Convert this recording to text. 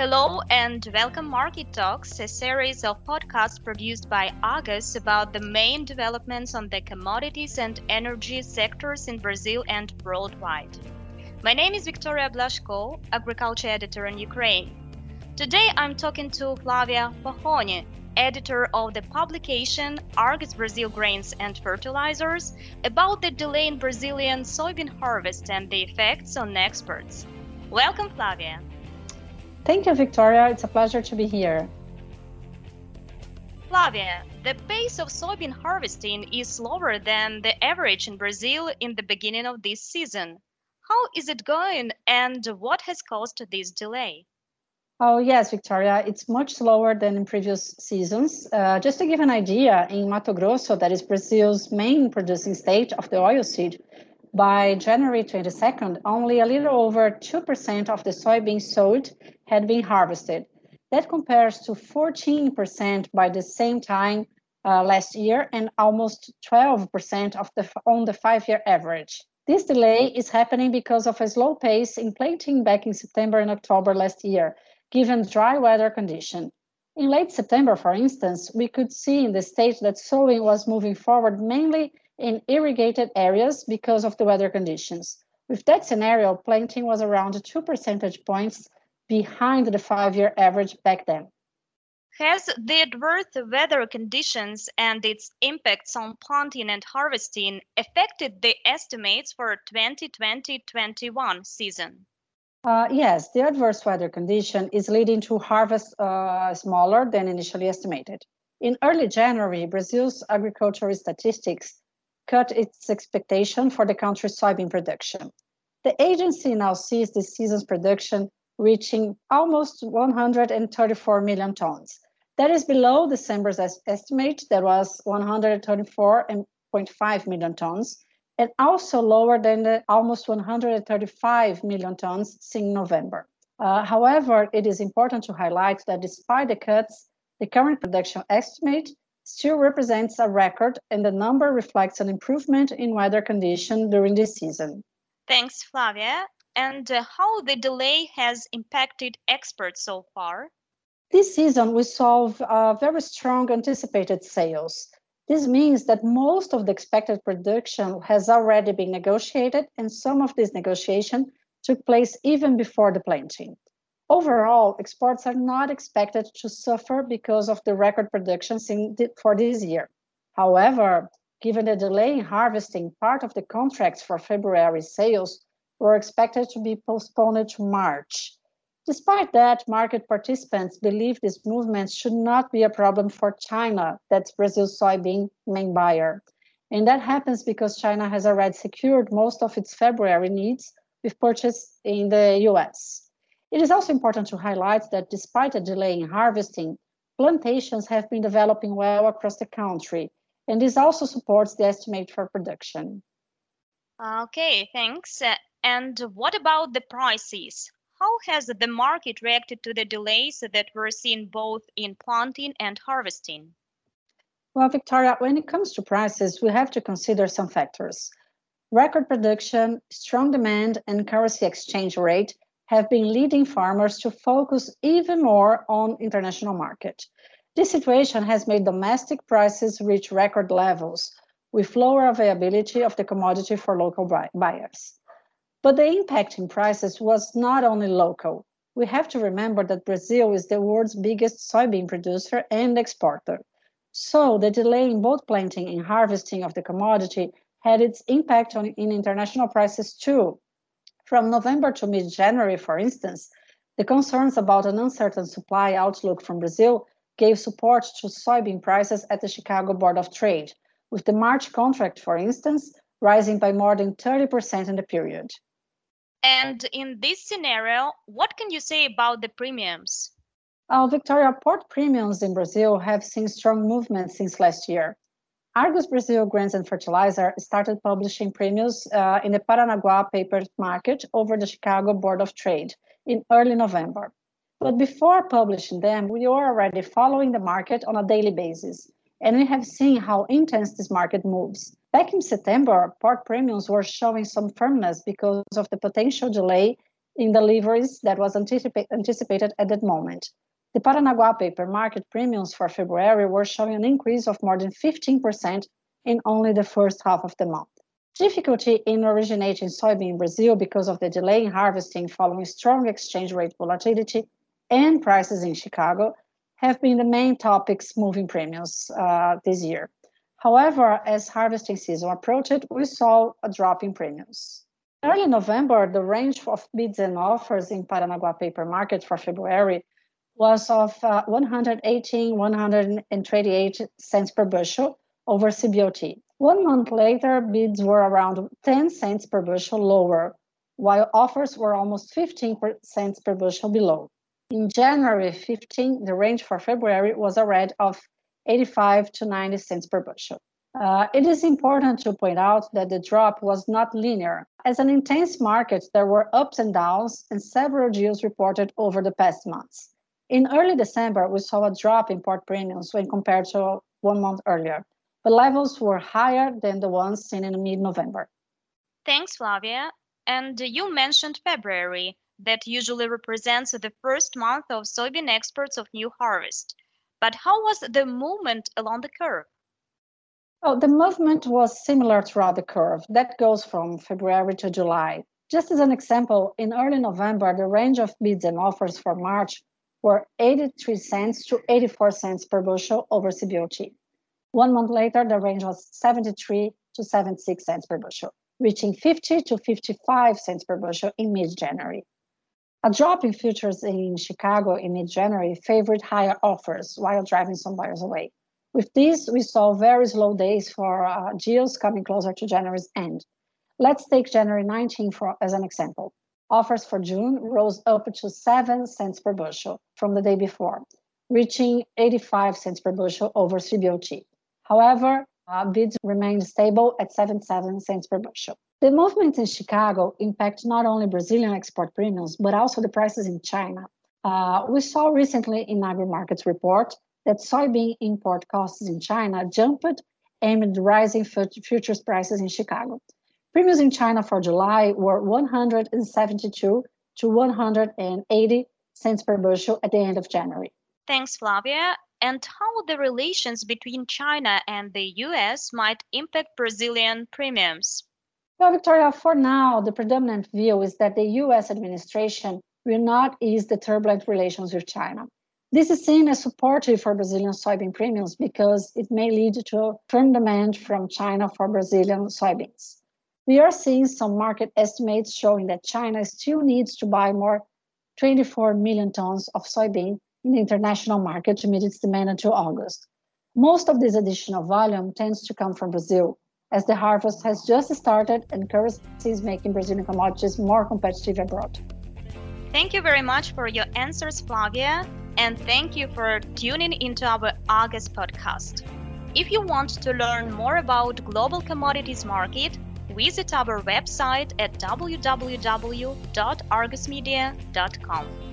Hello and welcome Market Talks, a series of podcasts produced by Argus about the main developments on the commodities and energy sectors in Brazil and worldwide. My name is Victoria Blazhko, agriculture editor in Ukraine. Today I'm talking to Flavia Bohone, editor of the publication Argus Brazil Grains and Fertilizers, about the delay in Brazilian soybean harvest and the effects on exports. Welcome, Flavia. Thank you, Victoria. It's a pleasure to be here. Flavia, the pace of soybean harvesting is slower than the average in Brazil in the beginning of this season. How is it going and what has caused this delay? Oh, yes, Victoria, it's much slower than in previous seasons. Uh, just to give an idea, in Mato Grosso, that is Brazil's main producing state of the oilseed, by January 22nd, only a little over 2% of the soybeans sold had been harvested. That compares to 14% by the same time uh, last year and almost 12% of the, on the five-year average. This delay is happening because of a slow pace in planting back in September and October last year, given dry weather condition. In late September, for instance, we could see in the state that sowing was moving forward mainly in irrigated areas because of the weather conditions. With that scenario, planting was around two percentage points behind the five year average back then. Has the adverse weather conditions and its impacts on planting and harvesting affected the estimates for 2020-21 season? Uh, yes, the adverse weather condition is leading to harvest uh, smaller than initially estimated. In early January, Brazil's agricultural statistics cut its expectation for the country's soybean production. The agency now sees this season's production reaching almost 134 million tons. That is below December's estimate, that was 134.5 million tons, and also lower than the almost 135 million tons seen in November. Uh, however, it is important to highlight that despite the cuts, the current production estimate still represents a record and the number reflects an improvement in weather condition during this season. Thanks, Flavia. And uh, how the delay has impacted exports so far? This season, we saw uh, very strong anticipated sales. This means that most of the expected production has already been negotiated, and some of this negotiation took place even before the planting. Overall, exports are not expected to suffer because of the record production seen for this year. However, given the delay in harvesting, part of the contracts for February sales were expected to be postponed to March. Despite that, market participants believe this movement should not be a problem for China, that's Brazil's soybean main buyer. And that happens because China has already secured most of its February needs with purchase in the US. It is also important to highlight that despite a delay in harvesting, plantations have been developing well across the country, and this also supports the estimate for production. Okay, thanks. And what about the prices? How has the market reacted to the delays that were seen both in planting and harvesting? Well, Victoria, when it comes to prices, we have to consider some factors. Record production, strong demand, and currency exchange rate have been leading farmers to focus even more on international market. This situation has made domestic prices reach record levels with lower availability of the commodity for local buyers. But the impact in prices was not only local. We have to remember that Brazil is the world's biggest soybean producer and exporter. So the delay in both planting and harvesting of the commodity had its impact on in international prices too, from November to mid January, for instance, the concerns about an uncertain supply outlook from Brazil gave support to soybean prices at the Chicago Board of Trade, with the March contract, for instance, rising by more than 30% in the period. And in this scenario, what can you say about the premiums? Uh, Victoria, port premiums in Brazil have seen strong movement since last year. Argus Brazil Grains and Fertilizer started publishing premiums uh, in the Paranaguá paper market over the Chicago Board of Trade in early November. But before publishing them, we were already following the market on a daily basis, and we have seen how intense this market moves. Back in September, port premiums were showing some firmness because of the potential delay in deliveries that was anticipa- anticipated at that moment. The Paranaguá paper market premiums for February were showing an increase of more than 15% in only the first half of the month. Difficulty in originating soybean in Brazil because of the delay in harvesting following strong exchange rate volatility and prices in Chicago have been the main topics moving premiums uh, this year. However, as harvesting season approached, we saw a drop in premiums. Early November, the range of bids and offers in Paranaguá paper market for February was of uh, 118, 128 cents per bushel over CBOT. One month later, bids were around 10 cents per bushel lower, while offers were almost 15 cents per bushel below. In January 15, the range for February was a red of 85 to 90 cents per bushel. Uh, it is important to point out that the drop was not linear. As an intense market, there were ups and downs, and several deals reported over the past months. In early December, we saw a drop in port premiums when compared to one month earlier, but levels were higher than the ones seen in mid November. Thanks, Flavia. And you mentioned February, that usually represents the first month of soybean exports of new harvest. But how was the movement along the curve? Oh, the movement was similar throughout the curve. That goes from February to July. Just as an example, in early November, the range of bids and offers for March were 83 cents to 84 cents per bushel over CBOT. One month later, the range was 73 to 76 cents per bushel, reaching 50 to 55 cents per bushel in mid January. A drop in futures in Chicago in mid January favored higher offers while driving some buyers away. With this, we saw very slow days for uh, deals coming closer to January's end. Let's take January 19 for, as an example. Offers for June rose up to 7 cents per bushel from the day before, reaching 85 cents per bushel over CBOT. However, uh, bids remained stable at 77 cents per bushel. The movement in Chicago impacts not only Brazilian export premiums, but also the prices in China. Uh, we saw recently in AgriMarkets report that soybean import costs in China jumped amid rising futures prices in Chicago. Premiums in China for July were 172 to 180 cents per bushel at the end of January. Thanks, Flavia. And how the relations between China and the US might impact Brazilian premiums? Well, Victoria, for now, the predominant view is that the US administration will not ease the turbulent relations with China. This is seen as supportive for Brazilian soybean premiums because it may lead to firm demand from China for Brazilian soybeans. We are seeing some market estimates showing that China still needs to buy more 24 million tons of soybean in the international market to meet its demand until Argus. Most of this additional volume tends to come from Brazil, as the harvest has just started and currency is making Brazilian commodities more competitive abroad. Thank you very much for your answers, Flavia and thank you for tuning into our August podcast. If you want to learn more about global commodities market, visit our website at www.argusmedia.com.